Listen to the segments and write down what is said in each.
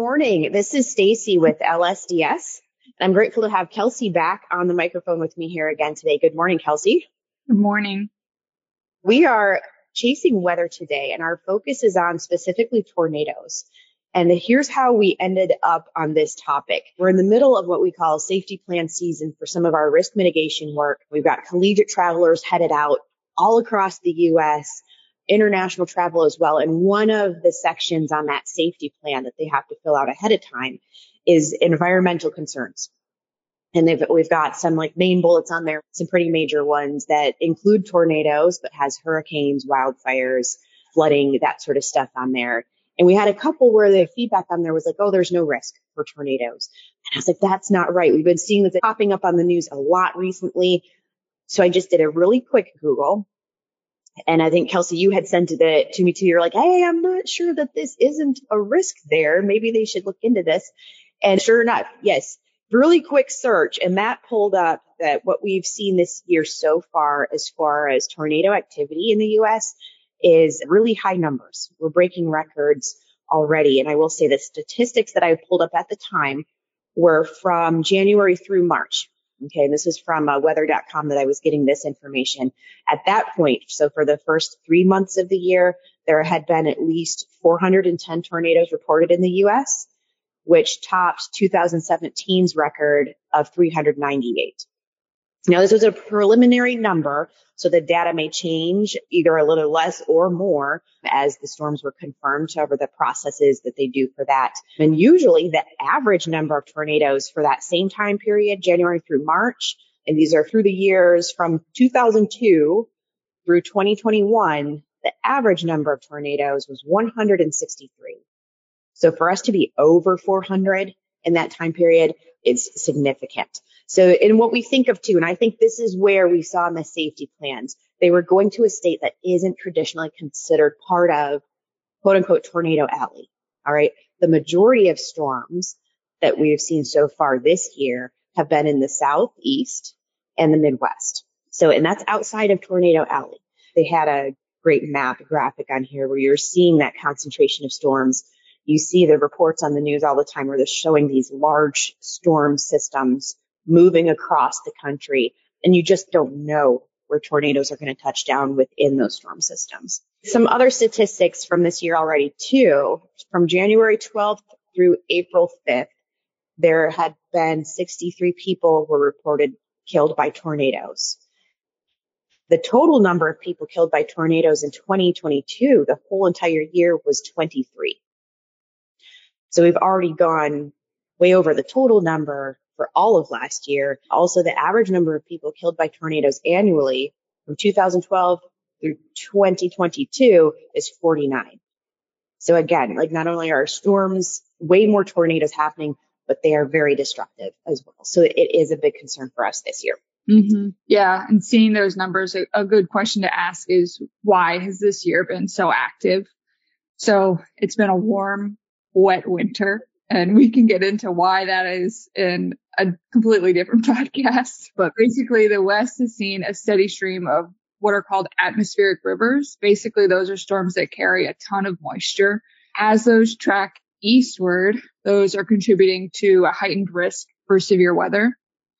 morning. This is Stacy with LSDS. I'm grateful to have Kelsey back on the microphone with me here again today. Good morning, Kelsey. Good morning. We are chasing weather today and our focus is on specifically tornadoes. And here's how we ended up on this topic. We're in the middle of what we call safety plan season for some of our risk mitigation work. We've got collegiate travelers headed out all across the U.S., international travel as well. And one of the sections on that safety plan that they have to fill out ahead of time is environmental concerns. And we've got some like main bullets on there, some pretty major ones that include tornadoes, but has hurricanes, wildfires, flooding, that sort of stuff on there. And we had a couple where the feedback on there was like, oh, there's no risk for tornadoes. And I was like, that's not right. We've been seeing this popping up on the news a lot recently. So I just did a really quick Google. And I think Kelsey, you had sent it to me too. You're like, hey, I'm not sure that this isn't a risk there. Maybe they should look into this. And sure enough, yes, really quick search and that pulled up that what we've seen this year so far as far as tornado activity in the US is really high numbers. We're breaking records already. And I will say the statistics that I pulled up at the time were from January through March. Okay. And this is from uh, weather.com that I was getting this information at that point. So for the first three months of the year, there had been at least 410 tornadoes reported in the US which topped 2017's record of 398. Now, this was a preliminary number, so the data may change either a little less or more as the storms were confirmed over the processes that they do for that. And usually the average number of tornadoes for that same time period, January through March, and these are through the years from 2002 through 2021, the average number of tornadoes was 163. So for us to be over 400 in that time period is significant. So in what we think of too, and I think this is where we saw in the safety plans, they were going to a state that isn't traditionally considered part of quote unquote tornado alley. All right. The majority of storms that we have seen so far this year have been in the southeast and the Midwest. So, and that's outside of tornado alley. They had a great map graphic on here where you're seeing that concentration of storms you see the reports on the news all the time where they're showing these large storm systems moving across the country and you just don't know where tornadoes are going to touch down within those storm systems. Some other statistics from this year already too, from January 12th through April 5th, there had been 63 people were reported killed by tornadoes. The total number of people killed by tornadoes in 2022, the whole entire year was 23. So we've already gone way over the total number for all of last year. Also, the average number of people killed by tornadoes annually from 2012 through 2022 is 49. So again, like not only are storms way more tornadoes happening, but they are very destructive as well. So it is a big concern for us this year. Mm-hmm. Yeah. And seeing those numbers, a, a good question to ask is why has this year been so active? So it's been a warm, wet winter. And we can get into why that is in a completely different podcast. But basically, the West has seen a steady stream of what are called atmospheric rivers. Basically, those are storms that carry a ton of moisture. As those track eastward, those are contributing to a heightened risk for severe weather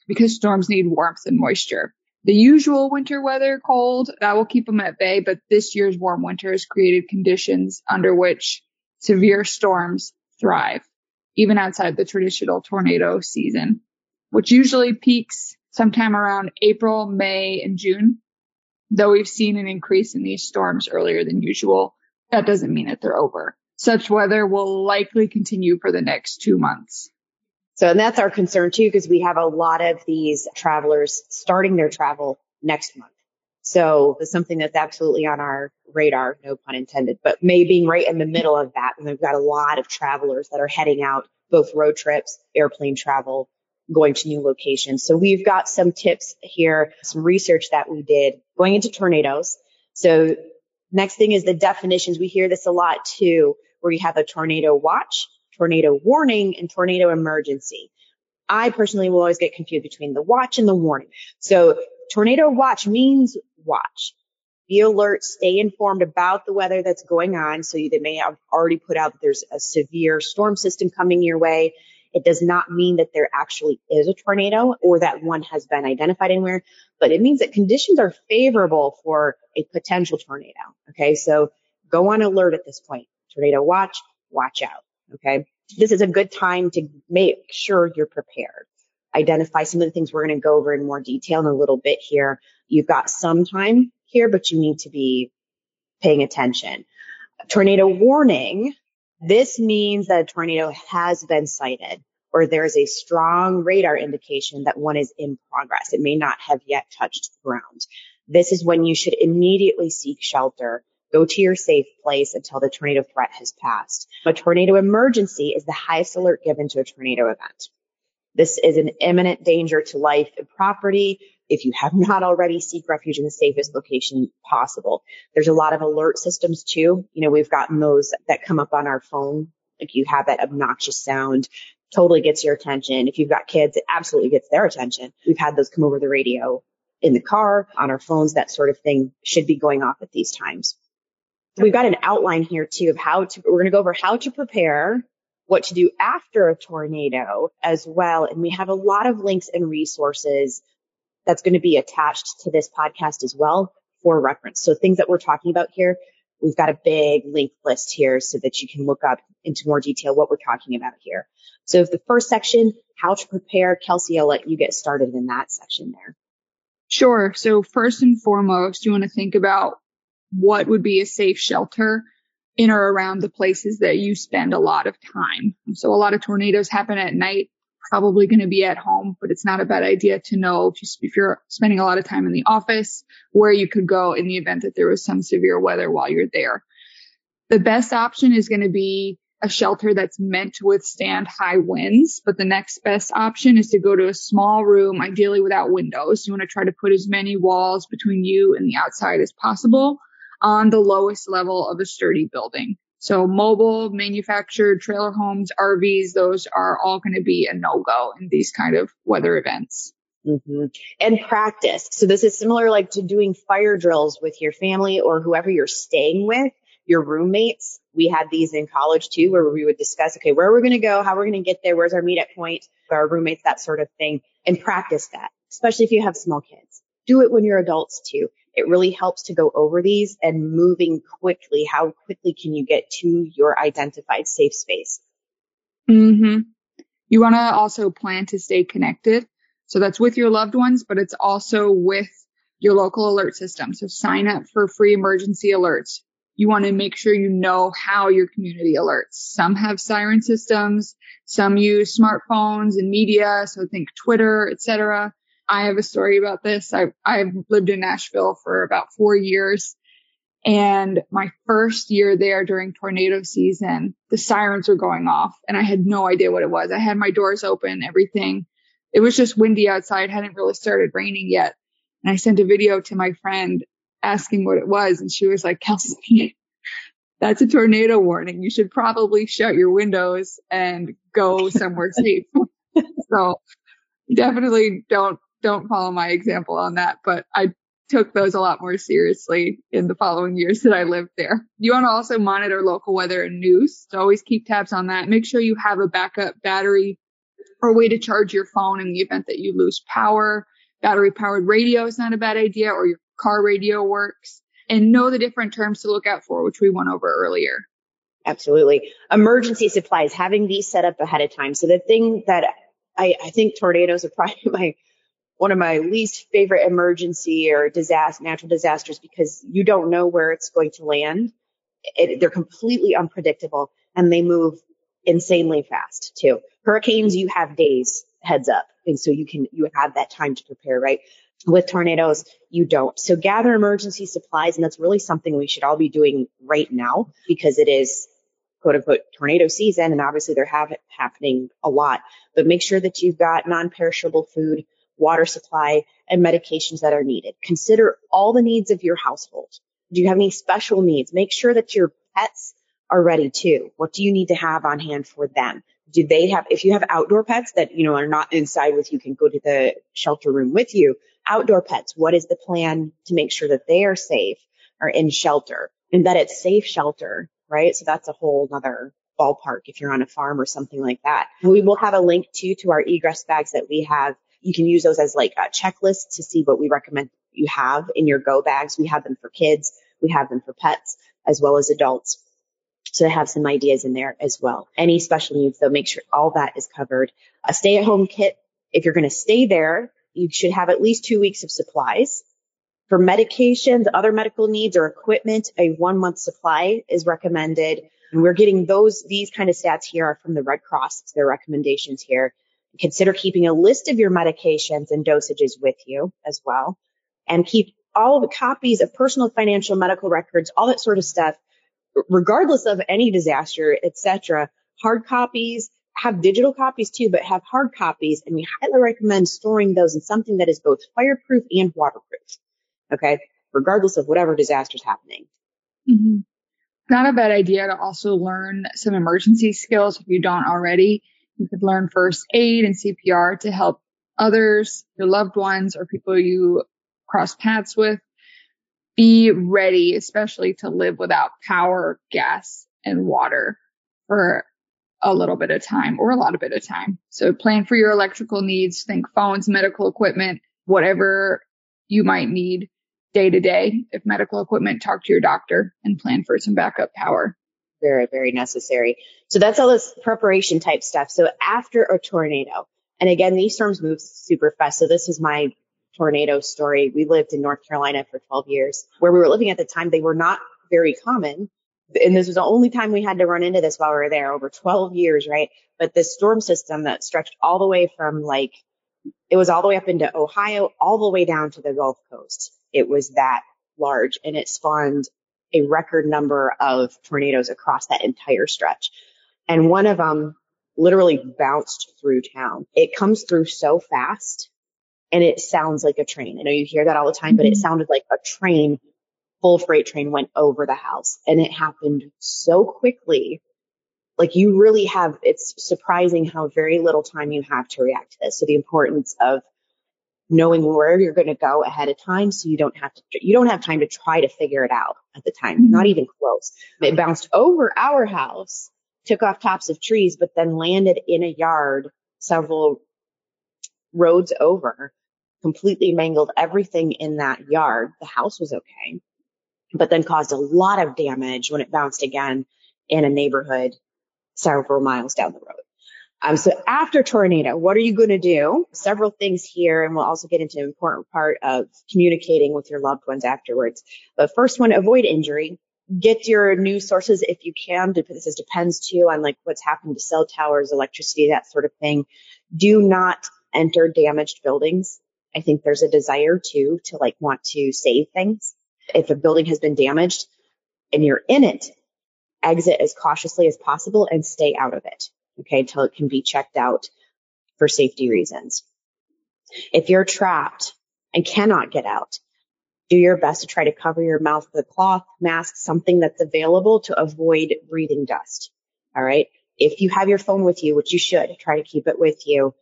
because storms need warmth and moisture. The usual winter weather, cold, that will keep them at bay, but this year's warm winter has created conditions under which severe storms thrive, even outside the traditional tornado season, which usually peaks sometime around April, May, and June. Though we've seen an increase in these storms earlier than usual, that doesn't mean that they're over. Such weather will likely continue for the next two months. So, and that's our concern too, because we have a lot of these travelers starting their travel next month. So it's something that's absolutely on our radar, no pun intended, but May being right in the middle of that. And we've got a lot of travelers that are heading out, both road trips, airplane travel, going to new locations. So we've got some tips here, some research that we did going into tornadoes. So next thing is the definitions. We hear this a lot too, where you have a tornado watch, tornado warning, and tornado emergency. I personally will always get confused between the watch and the warning. So tornado watch means watch be alert, stay informed about the weather that's going on. So they may have already put out that there's a severe storm system coming your way. It does not mean that there actually is a tornado or that one has been identified anywhere, but it means that conditions are favorable for a potential tornado. Okay. So go on alert at this point. Tornado watch, watch out. Okay. This is a good time to make sure you're prepared. Identify some of the things we're going to go over in more detail in a little bit here. You've got some time here, but you need to be paying attention. Tornado warning. This means that a tornado has been sighted or there's a strong radar indication that one is in progress. It may not have yet touched the ground. This is when you should immediately seek shelter. Go to your safe place until the tornado threat has passed. A tornado emergency is the highest alert given to a tornado event. This is an imminent danger to life and property if you have not already, seek refuge in the safest location possible. There's a lot of alert systems too. You know, we've gotten those that come up on our phone. Like you have that obnoxious sound, totally gets your attention. If you've got kids, it absolutely gets their attention. We've had those come over the radio in the car, on our phones, that sort of thing should be going off at these times. We've got an outline here too of how to, we're going to go over how to prepare, what to do after a tornado as well. And we have a lot of links and resources that's going to be attached to this podcast as well for reference. So things that we're talking about here, we've got a big link list here so that you can look up into more detail what we're talking about here. So if the first section, how to prepare, Kelsey, I'll let you get started in that section there. Sure. So first and foremost, you want to think about what would be a safe shelter in or around the places that you spend a lot of time. So a lot of tornadoes happen at night probably going to be at home, but it's not a bad idea to know if, you, if you're spending a lot of time in the office where you could go in the event that there was some severe weather while you're there. The best option is going to be a shelter that's meant to withstand high winds, but the next best option is to go to a small room, ideally without windows. You want to try to put as many walls between you and the outside as possible on the lowest level of a sturdy building. So mobile, manufactured trailer homes, RVs, those are all going to be a no-go in these kind of weather events. Mm-hmm. And practice. So this is similar like to doing fire drills with your family or whoever you're staying with, your roommates. We had these in college too, where we would discuss, okay, where are we're going to go, how we're going to get there, where's our meet at point, our roommates, that sort of thing, and practice that, especially if you have small kids. Do it when you're adults too. It really helps to go over these and moving quickly. How quickly can you get to your identified safe space? Mm-hmm. You want to also plan to stay connected. So that's with your loved ones, but it's also with your local alert system. So sign up for free emergency alerts. You want to make sure you know how your community alerts. Some have siren systems, some use smartphones and media. So think Twitter, etc. I have a story about this. I've, I've lived in Nashville for about four years. And my first year there during tornado season, the sirens were going off and I had no idea what it was. I had my doors open, everything. It was just windy outside, hadn't really started raining yet. And I sent a video to my friend asking what it was. And she was like, Kelsey, that's a tornado warning. You should probably shut your windows and go somewhere safe. so definitely don't don't follow my example on that, but I took those a lot more seriously in the following years that I lived there. You want to also monitor local weather and news. So always keep tabs on that. Make sure you have a backup battery or way to charge your phone in the event that you lose power. Battery powered radio is not a bad idea or your car radio works and know the different terms to look out for, which we went over earlier. Absolutely. Emergency supplies, having these set up ahead of time. So the thing that I, I think tornadoes are probably my one of my least favorite emergency or disaster, natural disasters because you don't know where it's going to land. It, they're completely unpredictable and they move insanely fast too. Hurricanes, you have days heads up. And so you can, you have that time to prepare, right? With tornadoes, you don't. So gather emergency supplies. And that's really something we should all be doing right now because it is quote unquote tornado season. And obviously they're have, happening a lot, but make sure that you've got non-perishable food, water supply, and medications that are needed. Consider all the needs of your household. Do you have any special needs? Make sure that your pets are ready too. What do you need to have on hand for them? Do they have, if you have outdoor pets that, you know, are not inside with you, can go to the shelter room with you, outdoor pets, what is the plan to make sure that they are safe? are in shelter and that it's safe shelter, right? So that's a whole other ballpark if you're on a farm or something like that. We will have a link too to our egress bags that we have. You can use those as like a checklist to see what we recommend you have in your go bags. We have them for kids. We have them for pets as well as adults. So they have some ideas in there as well. Any special needs though, make sure all that is covered. A stay at home kit. If you're going to stay there, you should have at least two weeks of supplies. For medications, other medical needs or equipment, a one month supply is recommended. And we're getting those, these kind of stats here are from the Red Cross. It's their recommendations here. Consider keeping a list of your medications and dosages with you as well. And keep all the copies of personal financial medical records, all that sort of stuff, regardless of any disaster, etc. Hard copies, have digital copies too, but have hard copies. And we highly recommend storing those in something that is both fireproof and waterproof. Okay. Regardless of whatever disaster is happening. Mm-hmm. Not a bad idea to also learn some emergency skills if you don't already. You could learn first aid and CPR to help others, your loved ones, or people you cross paths with. Be ready, especially to live without power, gas, and water for a little bit of time or a lot of bit of time. So plan for your electrical needs, think phones, medical equipment, whatever you might need day to day. If medical equipment, talk to your doctor and plan for some backup power. Very, very necessary. So that's all this preparation type stuff. So after a tornado, and again, these storms move super fast. So this is my tornado story. We lived in North Carolina for 12 years. Where we were living at the time, they were not very common. And this was the only time we had to run into this while we were there over 12 years, right? But this storm system that stretched all the way from like, it was all the way up into Ohio, all the way down to the Gulf Coast. It was that large and it spawned a record number of tornadoes across that entire stretch. And one of them literally bounced through town. It comes through so fast and it sounds like a train. I know you hear that all the time, but it mm-hmm. sounded like a train, full freight train went over the house and it happened so quickly. Like you really have, it's surprising how very little time you have to react to this. So the importance of knowing where you're going to go ahead of time so you don't have to you don't have time to try to figure it out at the time. Mm-hmm. not even close. It bounced over our house took off tops of trees but then landed in a yard several roads over completely mangled everything in that yard. The house was okay but then caused a lot of damage when it bounced again in a neighborhood several miles down the road um, so after tornado, what are you going to do? Several things here, and we'll also get into an important part of communicating with your loved ones afterwards. But first one, avoid injury. Get your news sources if you can. This depends too on like what's happened to cell towers, electricity, that sort of thing. Do not enter damaged buildings. I think there's a desire too to like want to save things. If a building has been damaged and you're in it, exit as cautiously as possible and stay out of it okay, until it can be checked out for safety reasons. If you're trapped and cannot get out, do your best to try to cover your mouth with a cloth, mask, something that's available to avoid breathing dust. All right. If you have your phone with you, which you should, try to keep it with you.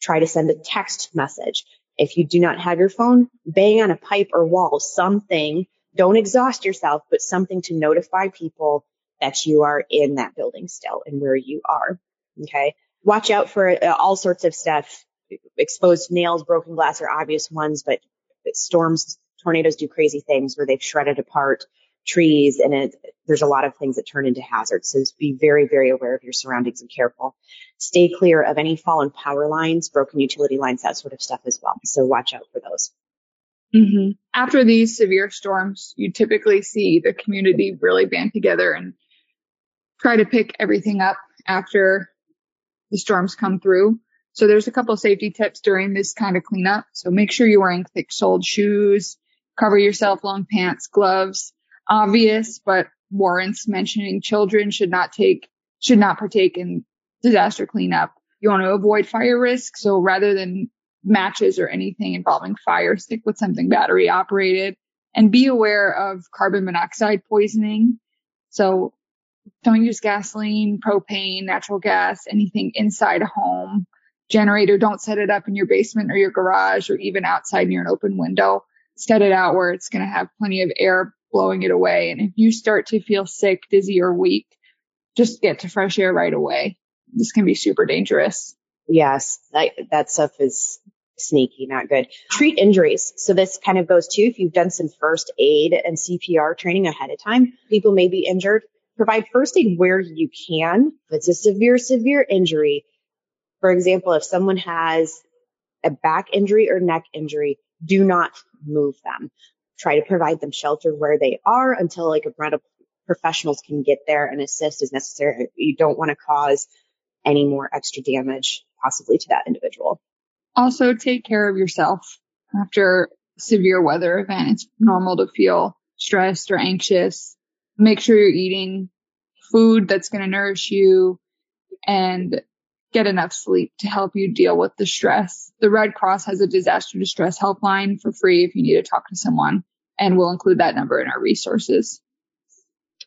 Try to send a text message. If you do not have your phone, bang on a pipe or wall, something. Don't exhaust yourself, but something to notify people that you are in that building still and where you are. Okay. Watch out for uh, all sorts of stuff. Exposed nails, broken glass are obvious ones, but storms, tornadoes do crazy things where they've shredded apart trees and it, there's a lot of things that turn into hazards. So be very, very aware of your surroundings and careful. Stay clear of any fallen power lines, broken utility lines, that sort of stuff as well. So watch out for those. Mm-hmm. After these severe storms, you typically see the community really band together and try to pick everything up after the storms come through. So there's a couple of safety tips during this kind of cleanup. So make sure you're wearing thick soled shoes, cover yourself, long pants, gloves. Obvious, but warrants mentioning children should not take, should not partake in disaster cleanup. You want to avoid fire risk. So rather than matches or anything involving fire, stick with something battery operated and be aware of carbon monoxide poisoning. So don't use gasoline, propane, natural gas, anything inside a home. Generator, don't set it up in your basement or your garage or even outside near an open window. Set it out where it's going to have plenty of air blowing it away. And if you start to feel sick, dizzy, or weak, just get to fresh air right away. This can be super dangerous. Yes, that, that stuff is sneaky, not good. Treat injuries. So this kind of goes to if you've done some first aid and CPR training ahead of time, people may be injured. Provide first aid where you can. If it's a severe, severe injury, for example, if someone has a back injury or neck injury, do not move them. Try to provide them shelter where they are until like a medical professionals can get there and assist as necessary. You don't want to cause any more extra damage possibly to that individual. Also take care of yourself after severe weather event. It's normal to feel stressed or anxious. Make sure you're eating food that's going to nourish you and get enough sleep to help you deal with the stress. The Red Cross has a disaster distress helpline for free if you need to talk to someone, and we'll include that number in our resources.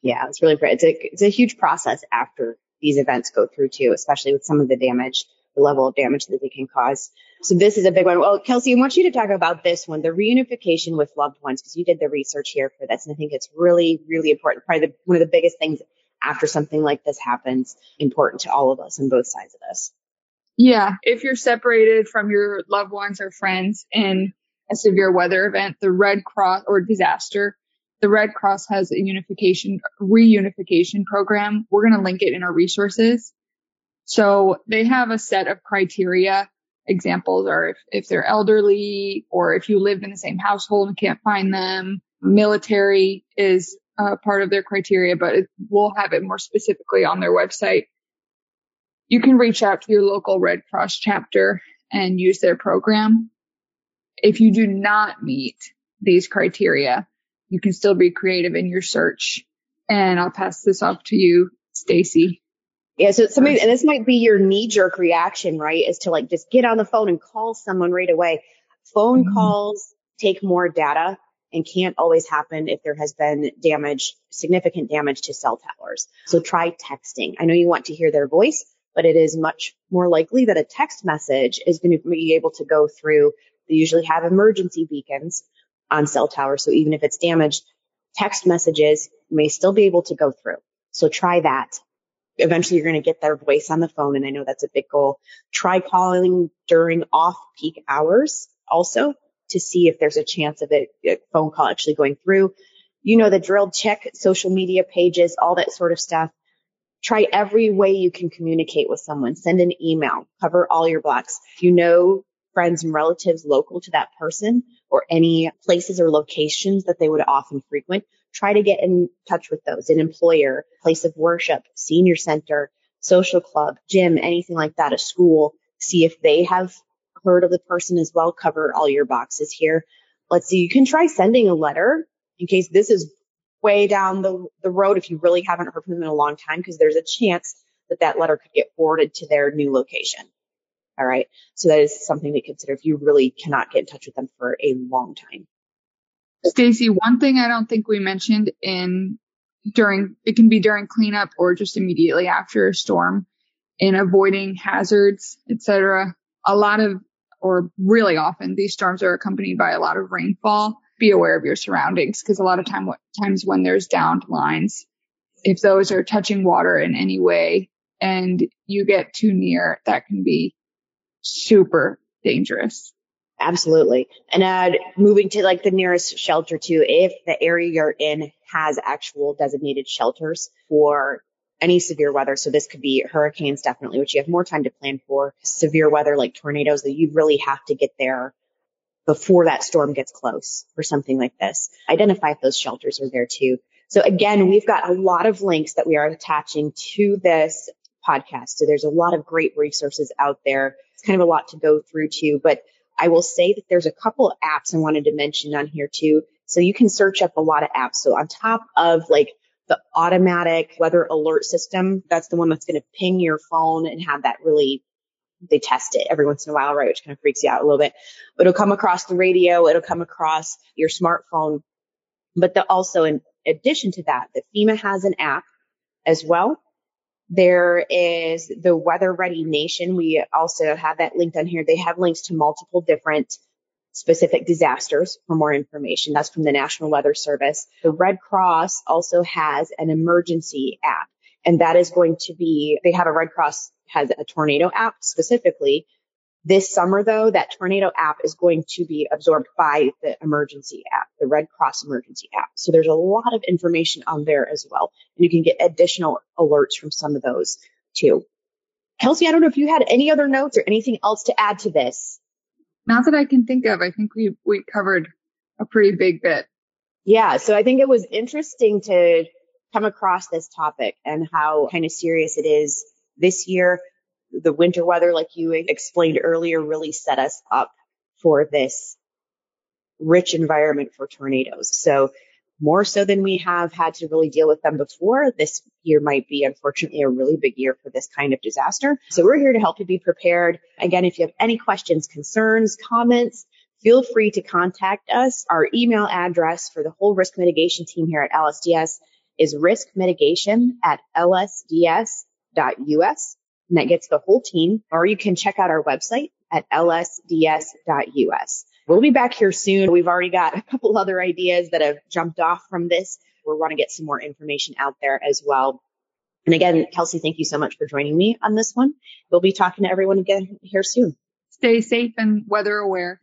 Yeah, it's really great. It's a, it's a huge process after these events go through too, especially with some of the damage, the level of damage that they can cause. So this is a big one. Well, Kelsey, I want you to talk about this one, the reunification with loved ones, because you did the research here for this. And I think it's really, really important. Probably the, one of the biggest things after something like this happens, important to all of us on both sides of this. Yeah. If you're separated from your loved ones or friends in a severe weather event, the Red Cross or disaster, the Red Cross has a unification, reunification program. We're going to link it in our resources. So they have a set of criteria. Examples are if, if they're elderly or if you lived in the same household and can't find them. Military is part of their criteria, but it, we'll have it more specifically on their website. You can reach out to your local Red Cross chapter and use their program. If you do not meet these criteria, you can still be creative in your search. And I'll pass this off to you, Stacy. Yeah, so somebody, and this might be your knee jerk reaction, right? Is to like just get on the phone and call someone right away. Phone mm-hmm. calls take more data and can't always happen if there has been damage, significant damage to cell towers. So try texting. I know you want to hear their voice, but it is much more likely that a text message is going to be able to go through. They usually have emergency beacons on cell towers. So even if it's damaged, text messages may still be able to go through. So try that. Eventually you're going to get their voice on the phone. And I know that's a big goal. Try calling during off peak hours also to see if there's a chance of a, phone call actually going through. You know the drill, check social media pages, all that sort of stuff. Try every way you can communicate with someone. Send an email, cover all your blocks. If you know friends and relatives local to that person or any places or locations that they would often frequent, try to get in touch with those. An employer, place of worship, senior center, social club, gym, anything like that, a school. See if they have heard of the person as well, cover all your boxes here. Let's see, you can try sending a letter in case this is way down the, the road if you really haven't heard from them in a long time, because there's a chance that that letter could get forwarded to their new location. All right. So that is something to consider if you really cannot get in touch with them for a long time. Stacy, one thing I don't think we mentioned in during, it can be during cleanup or just immediately after a storm in avoiding hazards, etc. A lot of or really often these storms are accompanied by a lot of rainfall. Be aware of your surroundings because a lot of time, times when there's downed lines, if those are touching water in any way and you get too near, that can be super dangerous. Absolutely. And uh, moving to like the nearest shelter too, if the area you're in has actual designated shelters for any severe weather. So this could be hurricanes, definitely, which you have more time to plan for. Severe weather like tornadoes that you really have to get there before that storm gets close or something like this. Identify if those shelters are there too. So again, we've got a lot of links that we are attaching to this podcast. So there's a lot of great resources out there. It's kind of a lot to go through too, but I will say that there's a couple of apps I wanted to mention on here too. So you can search up a lot of apps. So on top of like the automatic weather alert system. That's the one that's going to ping your phone and have that really, they test it every once in a while, right? Which kind of freaks you out a little bit. But it'll come across the radio. It'll come across your smartphone. But the, also in addition to that, the FEMA has an app as well. There is the Weather Ready Nation. We also have that linked on here. They have links to multiple different specific disasters for more information. That's from the National Weather Service. The Red Cross also has an emergency app and that is going to be, they have a Red Cross has a tornado app specifically. This summer though, that tornado app is going to be absorbed by the emergency app, the Red Cross emergency app. So there's a lot of information on there as well. And you can get additional alerts from some of those too. Kelsey, I don't know if you had any other notes or anything else to add to this. Not that I can think of. I think we, we covered a pretty big bit. Yeah. So I think it was interesting to come across this topic and how kind of serious it is this year. The winter weather, like you explained earlier, really set us up for this rich environment for tornadoes. So more so than we have had to really deal with them before. This year might be unfortunately a really big year for this kind of disaster. So we're here to help you be prepared. Again, if you have any questions, concerns, comments, feel free to contact us. Our email address for the whole risk mitigation team here at LSDS is risk mitigation at lsds.us. And that gets the whole team. Or you can check out our website at lsds.us. We'll be back here soon. We've already got a couple other ideas that have jumped off from this. We want to get some more information out there as well. And again, Kelsey, thank you so much for joining me on this one. We'll be talking to everyone again here soon. Stay safe and weather aware.